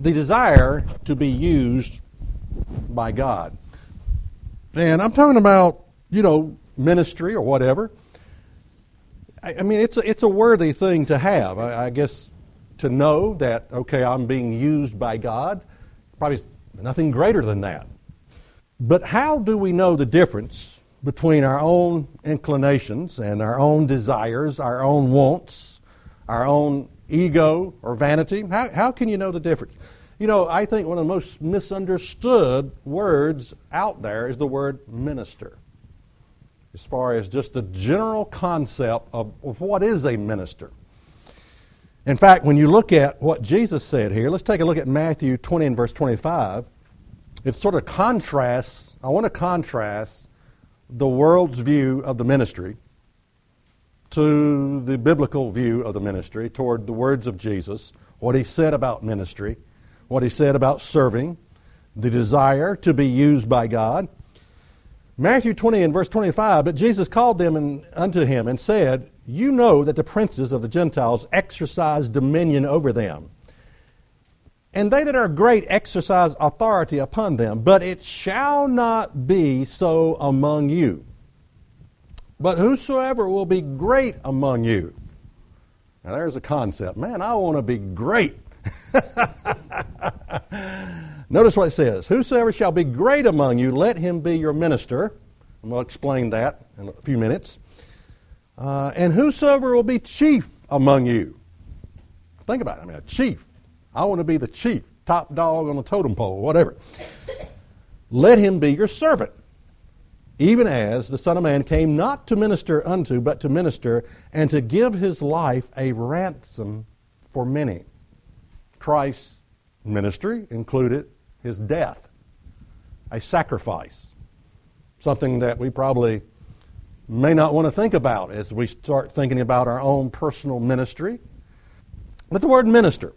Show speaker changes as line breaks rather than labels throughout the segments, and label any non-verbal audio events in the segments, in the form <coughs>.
the desire to be used by God. And I'm talking about, you know, ministry or whatever. I, I mean, it's a, it's a worthy thing to have. I, I guess to know that, okay, I'm being used by God, probably nothing greater than that. But how do we know the difference between our own inclinations and our own desires, our own wants, our own ego or vanity? How, how can you know the difference? You know, I think one of the most misunderstood words out there is the word minister. As far as just the general concept of, of what is a minister. In fact, when you look at what Jesus said here, let's take a look at Matthew 20 and verse 25. It sort of contrasts, I want to contrast the world's view of the ministry to the biblical view of the ministry, toward the words of Jesus, what he said about ministry, what he said about serving, the desire to be used by God. Matthew 20 and verse 25, but Jesus called them and, unto him and said, You know that the princes of the Gentiles exercise dominion over them. And they that are great exercise authority upon them, but it shall not be so among you. But whosoever will be great among you. Now there's a concept. Man, I want to be great. <laughs> Notice what it says Whosoever shall be great among you, let him be your minister. And we'll explain that in a few minutes. Uh, and whosoever will be chief among you. Think about it. I mean, a chief. I want to be the chief, top dog on the totem pole, whatever. Let him be your servant, even as the Son of Man came not to minister unto, but to minister and to give his life a ransom for many. Christ's ministry included his death, a sacrifice, something that we probably may not want to think about as we start thinking about our own personal ministry. But the word minister,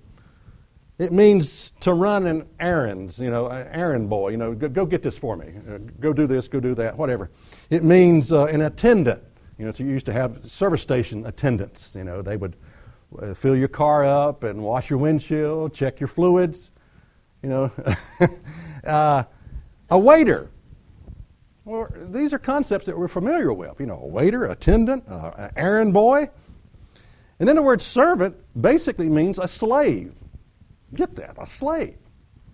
it means to run an errands, you know, an errand boy, you know, go, go get this for me, uh, go do this, go do that, whatever. It means uh, an attendant, you know, so you used to have service station attendants, you know, they would uh, fill your car up and wash your windshield, check your fluids, you know. <laughs> uh, a waiter. Well, these are concepts that we're familiar with. You know, a waiter, attendant, an errand boy. And then the word servant basically means a slave. Get that, a slave.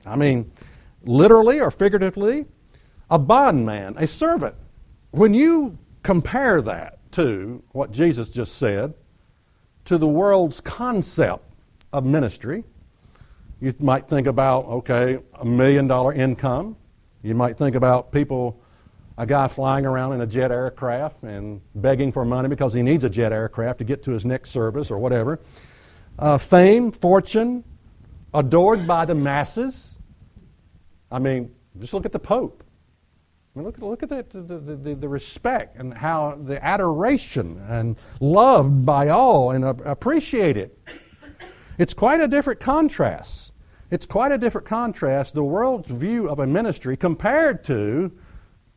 I mean, literally or figuratively, a bondman, a servant. When you compare that to what Jesus just said, to the world's concept of ministry, you might think about, okay, a million dollar income. You might think about people, a guy flying around in a jet aircraft and begging for money because he needs a jet aircraft to get to his next service or whatever. Uh, fame, fortune, adored by the masses. I mean, just look at the Pope. I mean, look, look at the, the, the, the, respect and how the adoration and loved by all and appreciated. It's quite a different contrast. It's quite a different contrast, the world's view of a ministry compared to,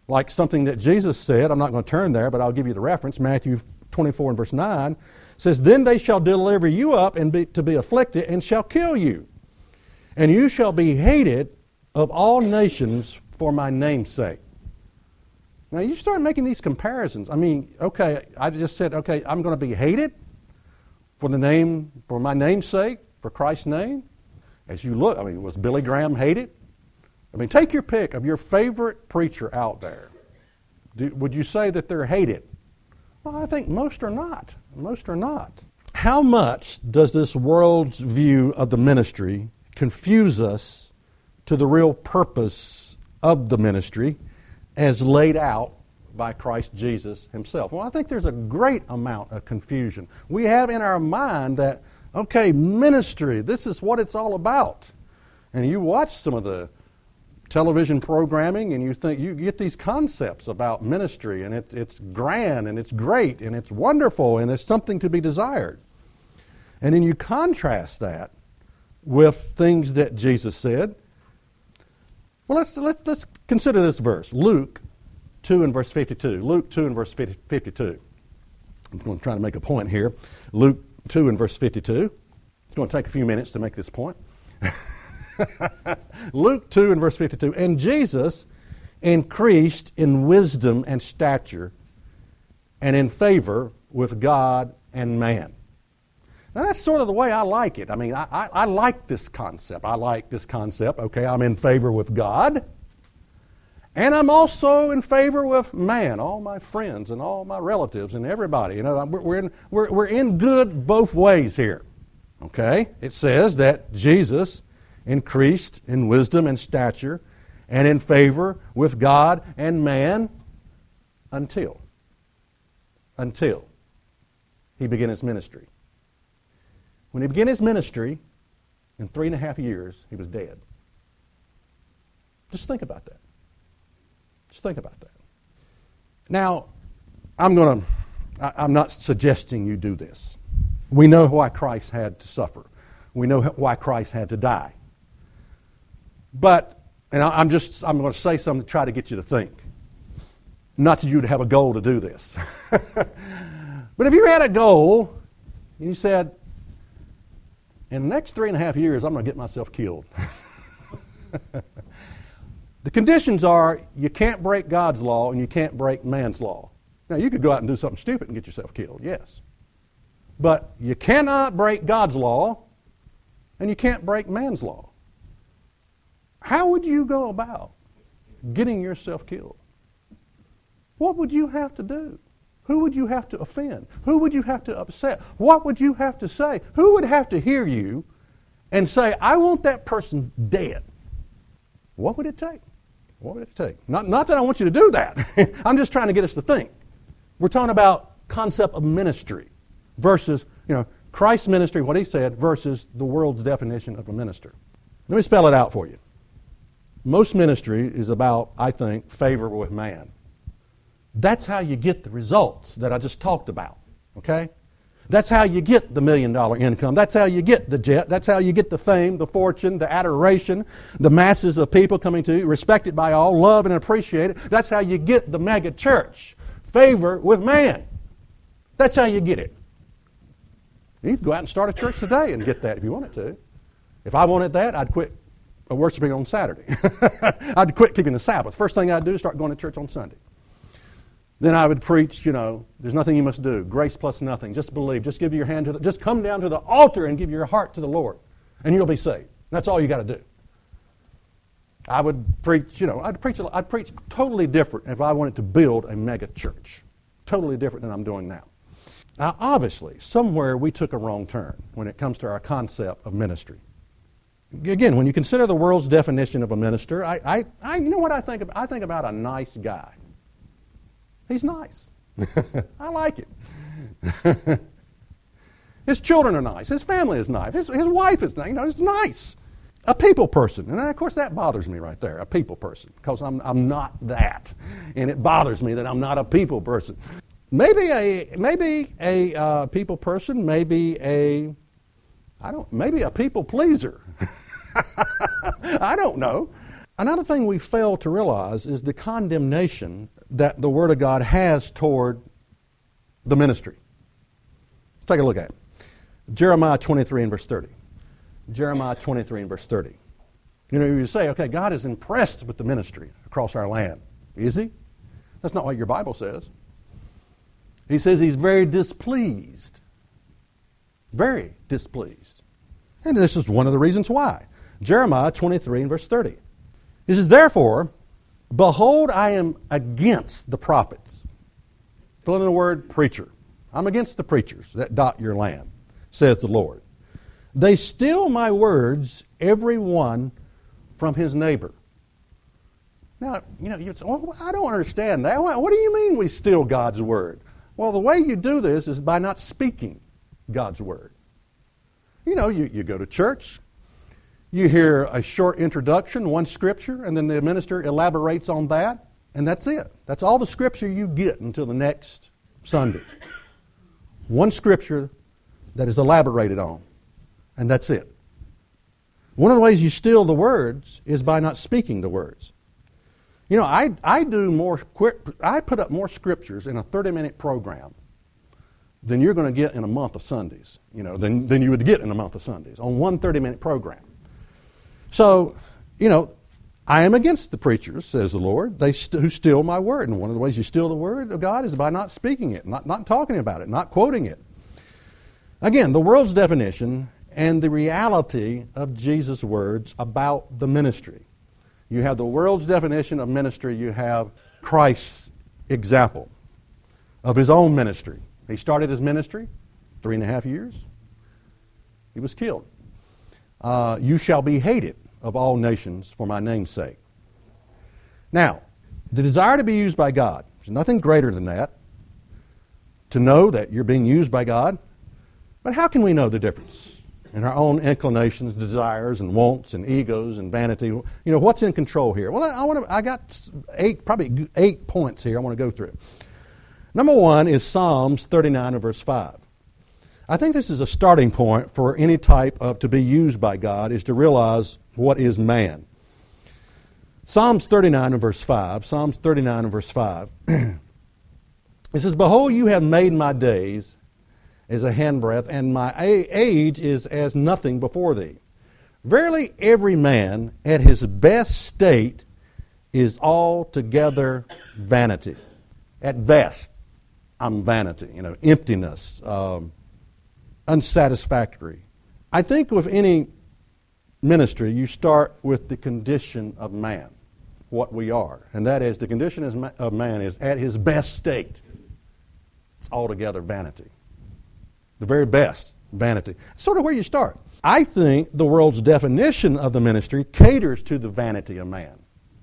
like something that Jesus said. I'm not going to turn there, but I'll give you the reference. Matthew 24 and verse 9 says, Then they shall deliver you up and be, to be afflicted and shall kill you and you shall be hated of all nations for my name's sake. Now, you start making these comparisons. I mean, okay, I just said, okay, I'm going to be hated for the name, for my name's sake, for Christ's name. As you look, I mean, was Billy Graham hated? I mean, take your pick of your favorite preacher out there. Do, would you say that they're hated? Well, I think most are not. Most are not. How much does this world's view of the ministry confuse us to the real purpose of the ministry as laid out by Christ Jesus himself. Well, I think there's a great amount of confusion. We have in our mind that, okay, ministry, this is what it's all about. And you watch some of the television programming and you think you get these concepts about ministry and it's, it's grand and it's great and it's wonderful and it's something to be desired. And then you contrast that with things that Jesus said. Well, let's, let's, let's consider this verse Luke 2 and verse 52. Luke 2 and verse 50, 52. I'm going to try to make a point here. Luke 2 and verse 52. It's going to take a few minutes to make this point. <laughs> Luke 2 and verse 52. And Jesus increased in wisdom and stature and in favor with God and man. Now, that's sort of the way I like it. I mean, I, I, I, like this concept. I like this concept. Okay, I'm in favor with God, and I'm also in favor with man, all my friends and all my relatives and everybody. You know, we're in, we're, we're in good both ways here. Okay? It says that Jesus increased in wisdom and stature and in favor with God and man until until he began his ministry. When he began his ministry, in three and a half years, he was dead. Just think about that. Just think about that. Now, I'm going to, I'm not suggesting you do this. We know why Christ had to suffer, we know why Christ had to die. But, and I'm just, I'm going to say something to try to get you to think. Not that you'd have a goal to do this. <laughs> but if you had a goal and you said, in the next three and a half years, I'm going to get myself killed. <laughs> the conditions are you can't break God's law and you can't break man's law. Now, you could go out and do something stupid and get yourself killed, yes. But you cannot break God's law and you can't break man's law. How would you go about getting yourself killed? What would you have to do? Who would you have to offend? Who would you have to upset? What would you have to say? Who would have to hear you and say, I want that person dead? What would it take? What would it take? Not, not that I want you to do that. <laughs> I'm just trying to get us to think. We're talking about concept of ministry versus, you know, Christ's ministry, what he said, versus the world's definition of a minister. Let me spell it out for you. Most ministry is about, I think, favor with man. That's how you get the results that I just talked about. Okay? That's how you get the million dollar income. That's how you get the jet. That's how you get the fame, the fortune, the adoration, the masses of people coming to you, respected by all, loved and appreciated. That's how you get the mega church. Favor with man. That's how you get it. You can go out and start a church today and get that if you wanted to. If I wanted that, I'd quit worshiping on Saturday. <laughs> I'd quit keeping the Sabbath. First thing I'd do is start going to church on Sunday. Then I would preach, you know, there's nothing you must do. Grace plus nothing. Just believe. Just give your hand to the, just come down to the altar and give your heart to the Lord, and you'll be saved. That's all you got to do. I would preach, you know, I'd preach, I'd preach totally different if I wanted to build a mega church. Totally different than I'm doing now. Now, obviously, somewhere we took a wrong turn when it comes to our concept of ministry. Again, when you consider the world's definition of a minister, I, I, I you know what I think about? I think about a nice guy. He's nice. <laughs> I like him. his children are nice. His family is nice. His, his wife is nice. You know, he's nice. A people person. And of course, that bothers me right there, a people person, because I'm, I'm not that. And it bothers me that I'm not a people person. Maybe a, maybe a uh, people person, maybe a, I don't, maybe a people pleaser. <laughs> I don't know. Another thing we fail to realize is the condemnation that the Word of God has toward the ministry. Take a look at it. Jeremiah 23 and verse 30. Jeremiah 23 and verse 30. You know, you say, okay, God is impressed with the ministry across our land. Is He? That's not what your Bible says. He says He's very displeased. Very displeased. And this is one of the reasons why. Jeremiah 23 and verse 30. He says, Therefore, Behold, I am against the prophets. Fill in the word preacher. I'm against the preachers that dot your land, says the Lord. They steal my words, every one from his neighbor. Now, you know, you'd say, well, I don't understand that. What do you mean we steal God's word? Well, the way you do this is by not speaking God's word. You know, you, you go to church, you hear a short introduction, one scripture, and then the minister elaborates on that, and that's it. That's all the scripture you get until the next Sunday. One scripture that is elaborated on, and that's it. One of the ways you steal the words is by not speaking the words. You know, I, I do more quick, I put up more scriptures in a 30 minute program than you're going to get in a month of Sundays, you know, than, than you would get in a month of Sundays on one 30 minute program. So, you know, I am against the preachers, says the Lord, they st- who steal my word. And one of the ways you steal the word of God is by not speaking it, not, not talking about it, not quoting it. Again, the world's definition and the reality of Jesus' words about the ministry. You have the world's definition of ministry, you have Christ's example of his own ministry. He started his ministry, three and a half years. He was killed. Uh, you shall be hated of all nations for my name's sake. Now, the desire to be used by God, there's nothing greater than that. To know that you're being used by God. But how can we know the difference in our own inclinations, desires, and wants, and egos, and vanity? You know, what's in control here? Well, I, I want to. I got eight, probably eight points here. I want to go through. Number one is Psalms 39 and verse 5. I think this is a starting point for any type of to be used by God is to realize what is man. Psalms 39 and verse 5. Psalms 39 and verse 5. <clears throat> it says, Behold, you have made my days as a handbreadth, and my age is as nothing before thee. Verily, every man at his best state is altogether vanity. At best, I'm vanity, you know, emptiness, um, unsatisfactory. I think with any ministry, you start with the condition of man, what we are. And that is, the condition of man is at his best state. It's altogether vanity. The very best vanity. It's sort of where you start. I think the world's definition of the ministry caters to the vanity of man.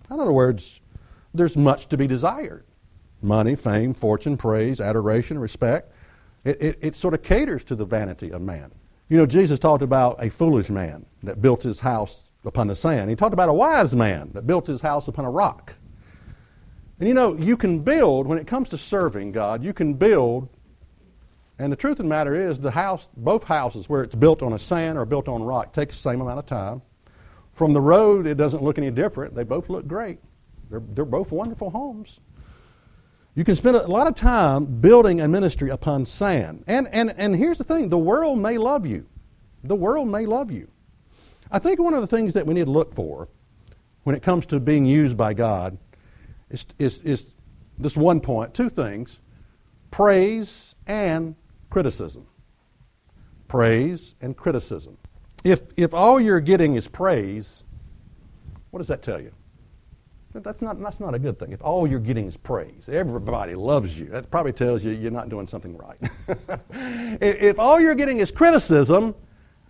In other words, there's much to be desired money, fame, fortune, praise, adoration, respect. It, it, it, sort of caters to the vanity of man. You know, Jesus talked about a foolish man that built his house upon the sand. He talked about a wise man that built his house upon a rock. And you know, you can build, when it comes to serving God, you can build, and the truth of the matter is, the house, both houses, where it's built on a sand or built on rock, takes the same amount of time. From the road, it doesn't look any different. They both look great. They're, they're both wonderful homes. You can spend a lot of time building a ministry upon sand. And, and, and here's the thing the world may love you. The world may love you. I think one of the things that we need to look for when it comes to being used by God is, is, is this one point two things praise and criticism. Praise and criticism. If, if all you're getting is praise, what does that tell you? That's not, that's not a good thing. If all you're getting is praise, everybody loves you, that probably tells you you're not doing something right. <laughs> if all you're getting is criticism,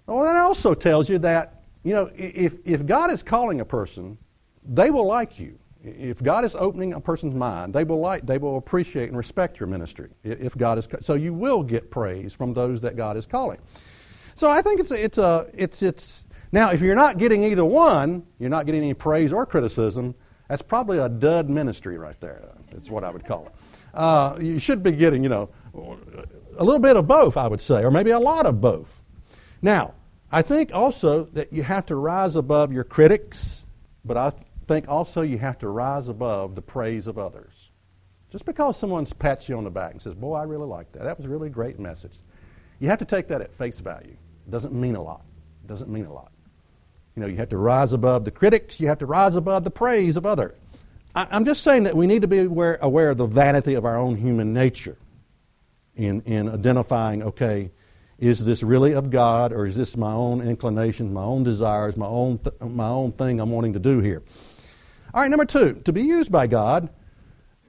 well, that also tells you that, you know, if, if God is calling a person, they will like you. If God is opening a person's mind, they will like, they will appreciate and respect your ministry. If God is, so you will get praise from those that God is calling. So I think it's a, it's a, it's, it's, now if you're not getting either one, you're not getting any praise or criticism, that's probably a dud ministry right there. That's what I would call it. Uh, you should be getting, you know, a little bit of both, I would say, or maybe a lot of both. Now, I think also that you have to rise above your critics, but I think also you have to rise above the praise of others. Just because someone pats you on the back and says, Boy, I really like that. That was a really great message. You have to take that at face value. It doesn't mean a lot. It doesn't mean a lot. You know, you have to rise above the critics, you have to rise above the praise of others. I'm just saying that we need to be aware, aware of the vanity of our own human nature in, in identifying, okay, is this really of God or is this my own inclinations, my own desires, my own, th- my own thing I'm wanting to do here? All right, number two, to be used by God,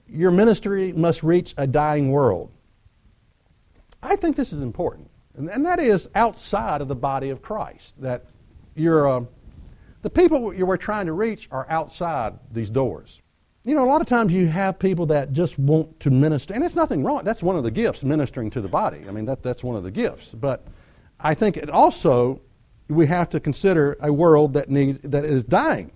your ministry must reach a dying world. I think this is important, and, and that is outside of the body of Christ. That you're, uh, the people you were trying to reach are outside these doors. You know, a lot of times you have people that just want to minister, and it's nothing wrong. That's one of the gifts, ministering to the body. I mean, that, that's one of the gifts. But I think it also, we have to consider a world that, needs, that is dying.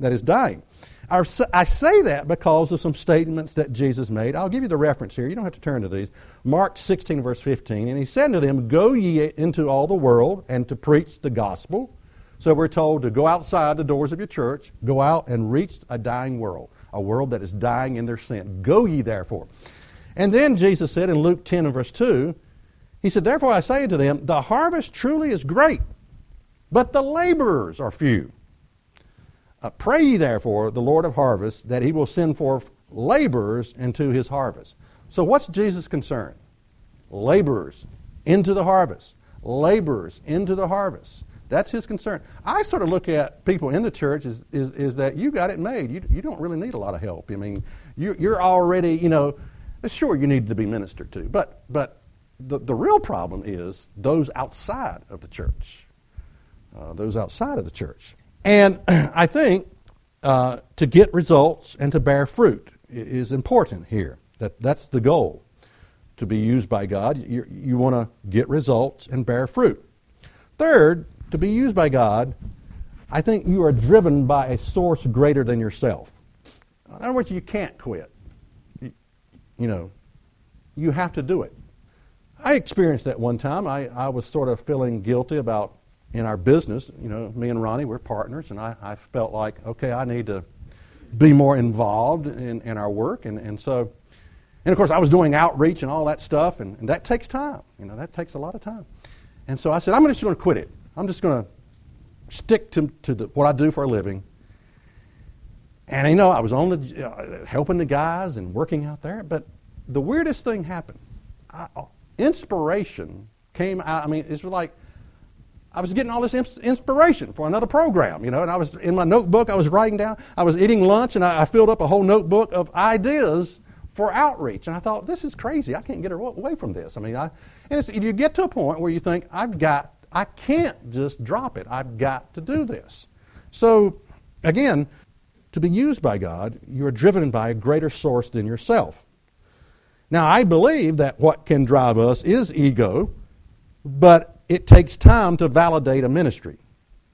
That is dying. I say that because of some statements that Jesus made. I'll give you the reference here. You don't have to turn to these. Mark 16, verse 15. And he said to them, Go ye into all the world and to preach the gospel. So we're told to go outside the doors of your church, go out and reach a dying world, a world that is dying in their sin. Go ye therefore. And then Jesus said in Luke 10 and verse 2, He said, Therefore I say to them, The harvest truly is great, but the laborers are few. Uh, pray ye therefore the Lord of harvest that he will send forth laborers into his harvest. So, what's Jesus' concern? Laborers into the harvest. Laborers into the harvest. That's his concern. I sort of look at people in the church is, is, is that you got it made. You, you don't really need a lot of help. I mean, you, you're already, you know, sure you need to be ministered to, but, but the, the real problem is those outside of the church. Uh, those outside of the church. And <clears throat> I think uh, to get results and to bear fruit is important here. That, that's the goal to be used by God. You, you want to get results and bear fruit. Third, to be used by God, I think you are driven by a source greater than yourself. In other words, you can't quit. You, you know, you have to do it. I experienced that one time. I, I was sort of feeling guilty about in our business. You know, me and Ronnie, we're partners, and I, I felt like, okay, I need to be more involved in, in our work. And, and so, and of course, I was doing outreach and all that stuff, and, and that takes time. You know, that takes a lot of time. And so I said, I'm just going to quit it. I'm just going to stick to, to the, what I do for a living. And you know, I was on the uh, helping the guys and working out there. But the weirdest thing happened. I, uh, inspiration came out. I mean, it's like I was getting all this inspiration for another program, you know. And I was in my notebook. I was writing down. I was eating lunch, and I, I filled up a whole notebook of ideas for outreach. And I thought, this is crazy. I can't get away from this. I mean, I, and you get to a point where you think, I've got I can't just drop it. I've got to do this. So, again, to be used by God, you are driven by a greater source than yourself. Now, I believe that what can drive us is ego, but it takes time to validate a ministry.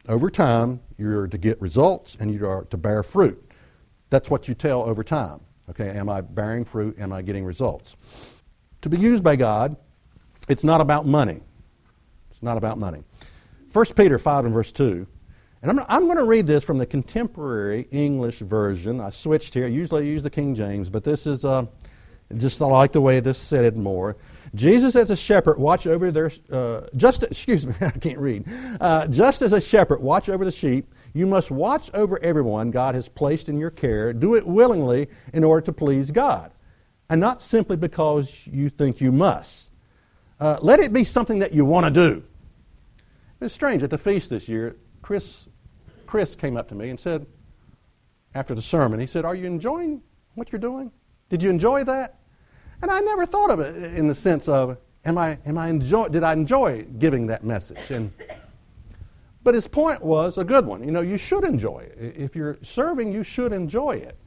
Over time, you're to get results and you are to bear fruit. That's what you tell over time. Okay, am I bearing fruit? Am I getting results? To be used by God, it's not about money. Not about money. 1 Peter 5 and verse 2. And I'm, I'm going to read this from the contemporary English version. I switched here. Usually I use the King James, but this is uh, just I like the way this said it more. Jesus as a shepherd watch over their uh, just excuse me <laughs> I can't read. Uh, just as a shepherd watch over the sheep, you must watch over everyone God has placed in your care. Do it willingly in order to please God, and not simply because you think you must. Uh, let it be something that you want to do. It's strange at the feast this year. Chris, Chris came up to me and said, after the sermon, he said, "Are you enjoying what you're doing? Did you enjoy that?" And I never thought of it in the sense of, "Am I? Am I enjoy? Did I enjoy giving that message?" And but his point was a good one. You know, you should enjoy it. If you're serving, you should enjoy it.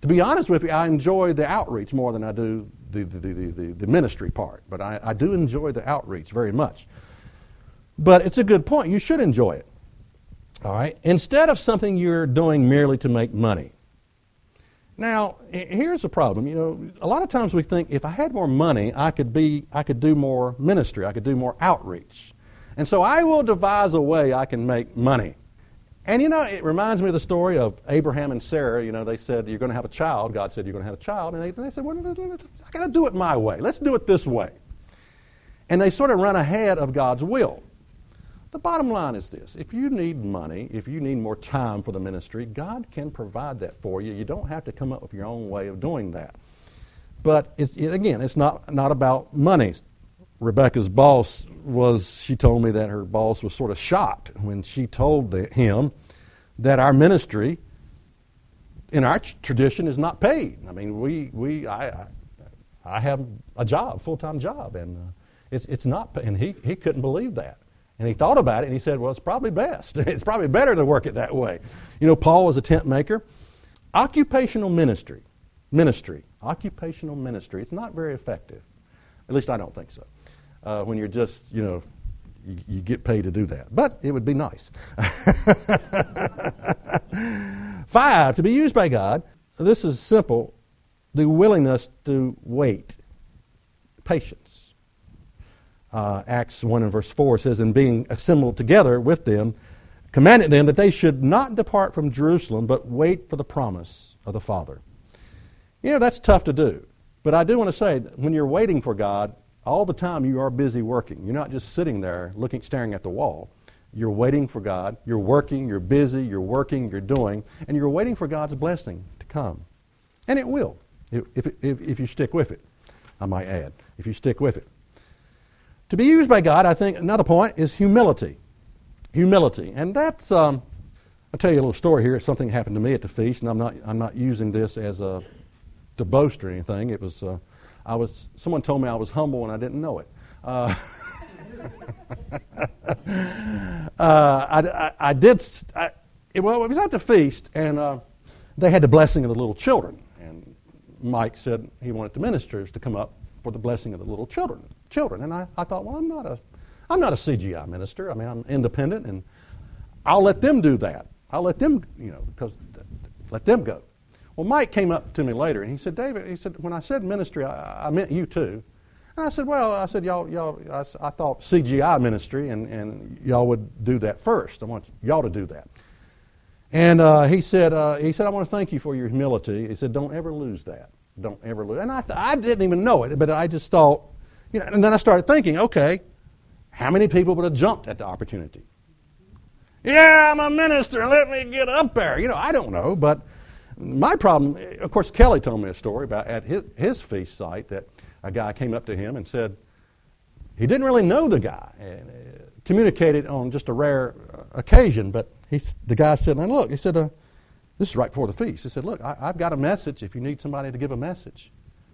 To be honest with you, I enjoy the outreach more than I do the, the, the, the, the ministry part, but I, I do enjoy the outreach very much. But it's a good point. You should enjoy it. All right? Instead of something you're doing merely to make money. Now, here's the problem. You know, a lot of times we think if I had more money, I could be I could do more ministry, I could do more outreach. And so I will devise a way I can make money. And you know, it reminds me of the story of Abraham and Sarah. You know, they said, You're going to have a child. God said, You're going to have a child. And they, they said, well, I got to do it my way. Let's do it this way. And they sort of run ahead of God's will. The bottom line is this if you need money, if you need more time for the ministry, God can provide that for you. You don't have to come up with your own way of doing that. But it's, it, again, it's not, not about money. Rebecca's boss was, she told me that her boss was sort of shocked when she told the, him that our ministry in our tradition is not paid. I mean, we, we I, I, I have a job, full time job, and uh, it's, it's not, and he, he couldn't believe that. And he thought about it and he said, well, it's probably best. <laughs> it's probably better to work it that way. You know, Paul was a tent maker. Occupational ministry, ministry, occupational ministry, it's not very effective. At least I don't think so uh, when you're just, you know, you, you, get paid to do that. But it would be nice. <laughs> Five, to be used by God. This is simple the willingness to wait, patience. Uh, Acts 1 and verse 4 says, And being assembled together with them, commanded them that they should not depart from Jerusalem, but wait for the promise of the Father. You know, that's tough to do. But I do want to say, when you're waiting for God, all the time you are busy working. You're not just sitting there looking, staring at the wall. You're waiting for God. You're working, you're busy, you're working, you're doing, and you're waiting for God's blessing to come. And it will, if, if, if you stick with it, I might add, if you stick with it. To be used by God, I think another point is humility. Humility. And that's, um, I'll tell you a little story here. Something happened to me at the feast, and I'm not, I'm not using this as a, to boast or anything. It was, uh, I was, someone told me I was humble and I didn't know it. Uh, <laughs> uh, I, I, I, did, I, it, well, it was at the feast, and uh, they had the blessing of the little children. And Mike said he wanted the ministers to come up for the blessing of the little children. Children, and I, I thought, well, I'm not a, I'm not a CGI minister. I mean, I'm independent, and I'll let them do that. I'll let them, you know, because let them go. Well, Mike came up to me later, and he said, David, he said, when I said ministry, I, I meant you too. And I said, well, I said, y'all, y'all, I, I thought CGI ministry, and, and y'all would do that first. I want y'all to do that. And uh, he said, uh, he said, I want to thank you for your humility. He said, don't ever lose that. Don't ever lose. And I, th- I didn't even know it, but I just thought, you know. And then I started thinking, okay, how many people would have jumped at the opportunity? Yeah, I'm a minister. Let me get up there. You know, I don't know, but my problem. Of course, Kelly told me a story about at his, his feast site that a guy came up to him and said he didn't really know the guy and uh, communicated on just a rare uh, occasion, but he, the guy said, "Now look," he said, uh, "This is right before the feast." He said, "Look, I, I've got a message. If you need somebody to give a message,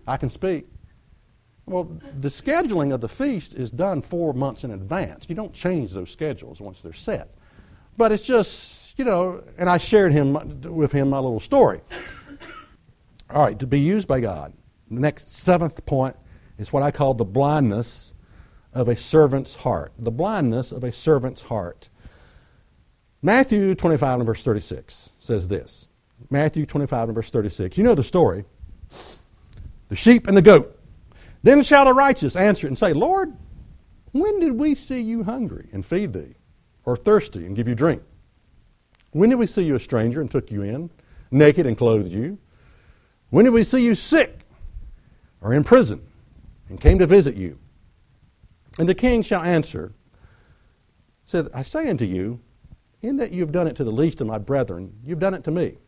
I can speak." Well, the scheduling of the feast is done four months in advance. You don't change those schedules once they're set. But it's just, you know, and I shared him with him my little story. <coughs> All right, to be used by God. The next seventh point is what I call the blindness of a servant's heart. The blindness of a servant's heart. Matthew 25 and verse 36 says this. Matthew 25 and verse 36. You know the story. The sheep and the goat. Then shall the righteous answer and say, Lord, when did we see you hungry and feed thee, or thirsty and give you drink? When did we see you a stranger and took you in, naked and clothed you? When did we see you sick or in prison and came to visit you? And the king shall answer, said, I say unto you, in that you have done it to the least of my brethren, you've done it to me.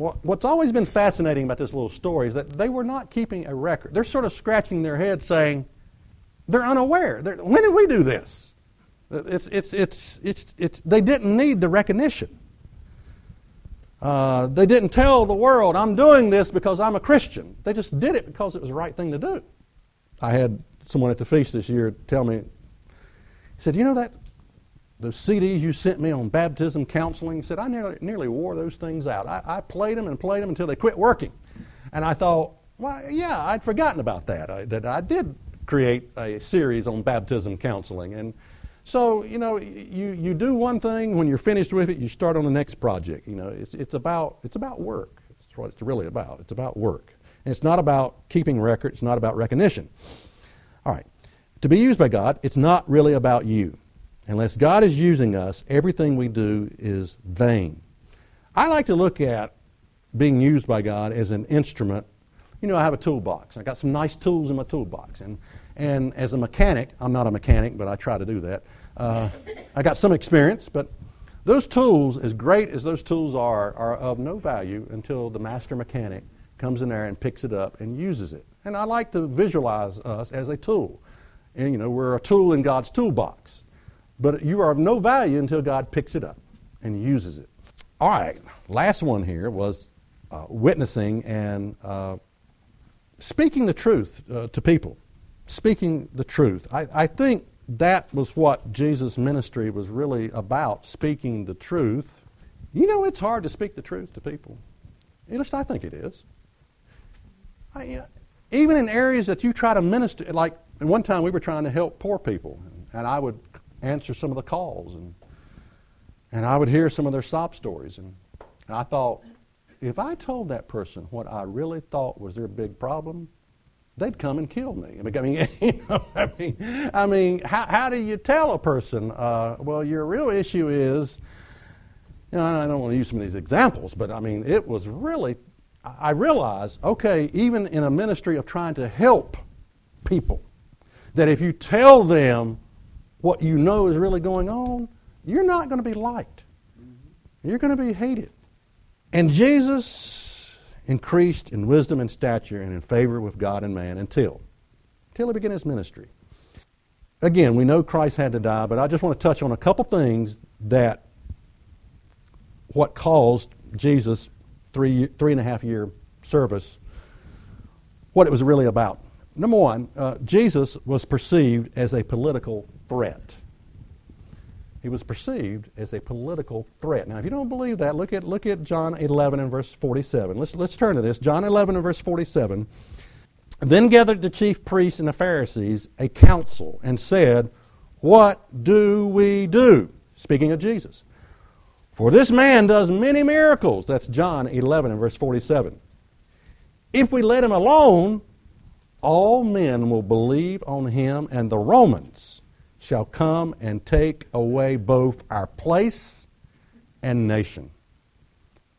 What's always been fascinating about this little story is that they were not keeping a record. They're sort of scratching their head saying, they're unaware. They're, when did we do this? It's, it's, it's, it's, it's, they didn't need the recognition. Uh, they didn't tell the world, I'm doing this because I'm a Christian. They just did it because it was the right thing to do. I had someone at the feast this year tell me, he said, You know that those CDs you sent me on baptism counseling, said, I nearly, nearly wore those things out. I, I, played them and played them until they quit working. And I thought, well, yeah, I'd forgotten about that, I, that I did create a series on baptism counseling. And so, you know, you, you do one thing, when you're finished with it, you start on the next project. You know, it's, it's, about, it's about work. That's what it's really about. It's about work. And it's not about keeping records, it's not about recognition. All right. To be used by God, it's not really about you. Unless God is using us, everything we do is vain. I like to look at being used by God as an instrument. You know, I have a toolbox. I got some nice tools in my toolbox. And, and as a mechanic, I'm not a mechanic, but I try to do that. Uh, I got some experience, but those tools, as great as those tools are, are of no value until the master mechanic comes in there and picks it up and uses it. And I like to visualize us as a tool. And, you know, we're a tool in God's toolbox. But you are of no value until God picks it up and uses it. All right, last one here was uh, witnessing and uh, speaking the truth uh, to people. Speaking the truth. I, I think that was what Jesus' ministry was really about, speaking the truth. You know, it's hard to speak the truth to people. At least I think it is. I, you know, even in areas that you try to minister, like one time we were trying to help poor people, and I would answer some of the calls. And, and I would hear some of their sob stories. And, and I thought, if I told that person what I really thought was their big problem, they'd come and kill me. I mean, <laughs> you know, I mean, I mean how, how do you tell a person, uh, well, your real issue is, you know, I don't want to use some of these examples, but I mean, it was really, I realized, okay, even in a ministry of trying to help people, that if you tell them what you know is really going on, you're not going to be liked. You're going to be hated. And Jesus increased in wisdom and stature and in favor with God and man until, until he began his ministry. Again, we know Christ had to die, but I just want to touch on a couple things that what caused Jesus' three, three and a half year service, what it was really about. Number one, uh, Jesus was perceived as a political threat. He was perceived as a political threat. Now, if you don't believe that, look at, look at John 11 and verse 47. Let's, let's turn to this. John 11 and verse 47. Then gathered the chief priests and the Pharisees a council and said, What do we do? Speaking of Jesus. For this man does many miracles. That's John 11 and verse 47. If we let him alone, all men will believe on him, and the Romans shall come and take away both our place and nation.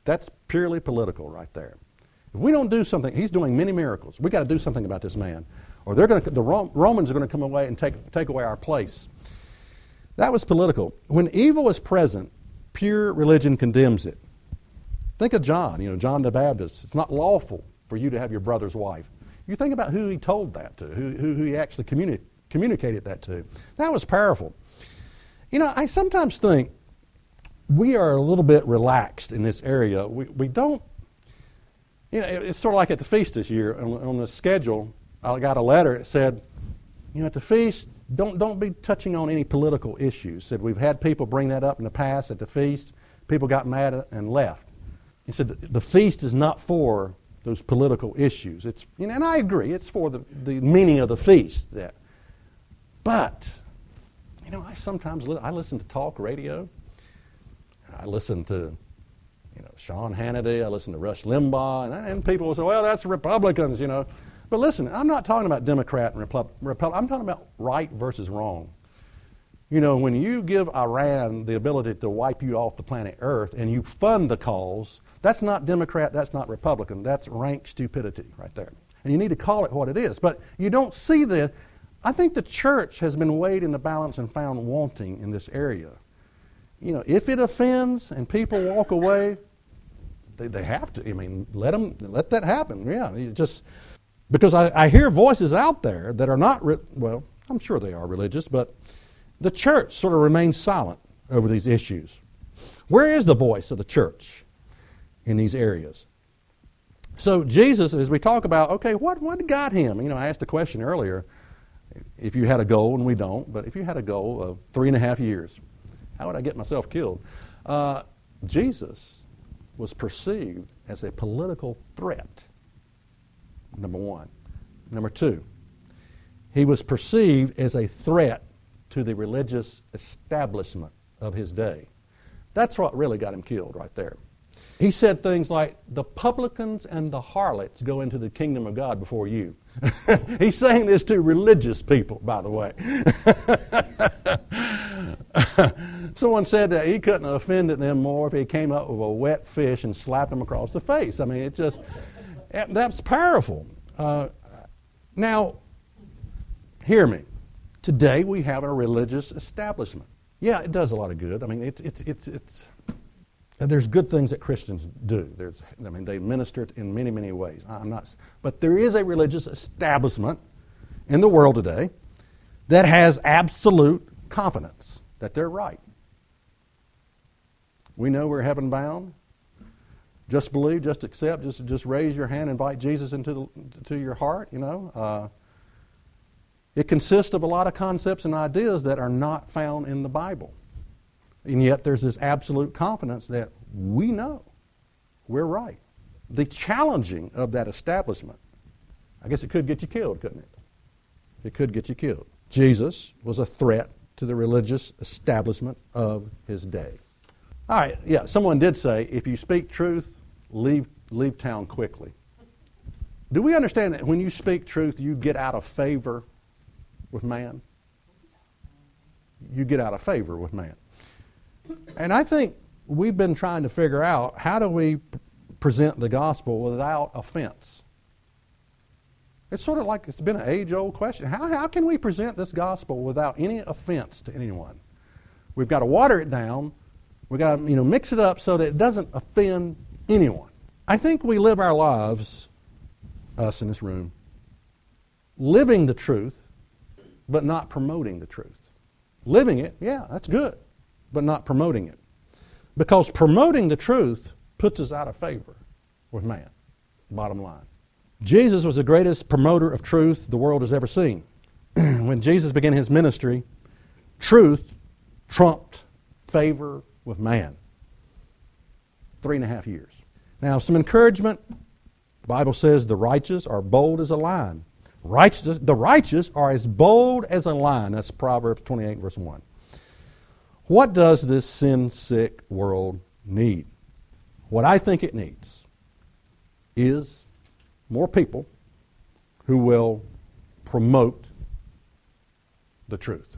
That's purely political right there. If we don't do something, he's doing many miracles. We've got to do something about this man. Or they're going to, the Romans are going to come away and take, take away our place. That was political. When evil is present, pure religion condemns it. Think of John, you know, John the Baptist. It's not lawful for you to have your brother's wife. You think about who he told that to, who, who, he actually communi- communicated that to. That was powerful. You know, I sometimes think we are a little bit relaxed in this area. We, we don't, you know, it's sort of like at the feast this year on, on the schedule. I got a letter that said, you know, at the feast, don't, don't be touching on any political issues. Said we've had people bring that up in the past at the feast. People got mad and left. He said the feast is not for those political issues. It's, you know, and I agree, it's for the, the meaning of the feast. That, but, you know, I sometimes li- I listen to talk radio. I listen to, you know, Sean Hannity. I listen to Rush Limbaugh, and, and people will say, "Well, that's Republicans," you know. But listen, I'm not talking about Democrat and Republican. I'm talking about right versus wrong. You know, when you give Iran the ability to wipe you off the planet Earth and you fund the cause, that's not Democrat, that's not Republican, that's rank stupidity right there. And you need to call it what it is. But you don't see the. I think the church has been weighed in the balance and found wanting in this area. You know, if it offends and people walk away, they, they have to. I mean, let them let that happen. Yeah, just because I, I hear voices out there that are not re- well, I'm sure they are religious, but the church sort of remains silent over these issues. Where is the voice of the church in these areas? So Jesus, as we talk about, okay, what, what got him? You know, I asked a question earlier. If you had a goal, and we don't, but if you had a goal of three and a half years, how would I get myself killed? Uh, Jesus was perceived as a political threat, number one. Number two, he was perceived as a threat to the religious establishment of his day. That's what really got him killed right there. He said things like, The publicans and the harlots go into the kingdom of God before you. <laughs> He's saying this to religious people, by the way. <laughs> Someone said that he couldn't have offended them more if he came up with a wet fish and slapped him across the face. I mean, it just, that's powerful. Uh, now, hear me. Today we have a religious establishment. Yeah, it does a lot of good. I mean, it's, it's, it's, it's, there's good things that Christians do. There's, I mean, they minister it in many, many ways. I'm not, but there is a religious establishment in the world today that has absolute confidence that they're right. We know we're heaven bound. Just believe, just accept, just, just raise your hand, invite Jesus into the, to your heart, you know. Uh, it consists of a lot of concepts and ideas that are not found in the Bible. And yet there's this absolute confidence that we know we're right. The challenging of that establishment, I guess it could get you killed, couldn't it? It could get you killed. Jesus was a threat to the religious establishment of his day. All right, yeah, someone did say if you speak truth, leave, leave town quickly. Do we understand that when you speak truth, you get out of favor with man, you get out of favor with man. And I think we've been trying to figure out how do we present the gospel without offense. It's sort of like it's been an age old question. How, how can we present this gospel without any offense to anyone? We've got to water it down. We've got to you know, mix it up so that it doesn't offend anyone. I think we live our lives, us in this room, living the truth, but not promoting the truth. Living it, yeah, that's good, but not promoting it. Because promoting the truth puts us out of favor with man, bottom line. Jesus was the greatest promoter of truth the world has ever seen. <clears throat> when Jesus began his ministry, truth trumped favor with man. Three and a half years. Now, some encouragement. The Bible says the righteous are bold as a lion. Righteous, the righteous are as bold as a lion. That's Proverbs 28, verse 1. What does this sin sick world need? What I think it needs is more people who will promote the truth.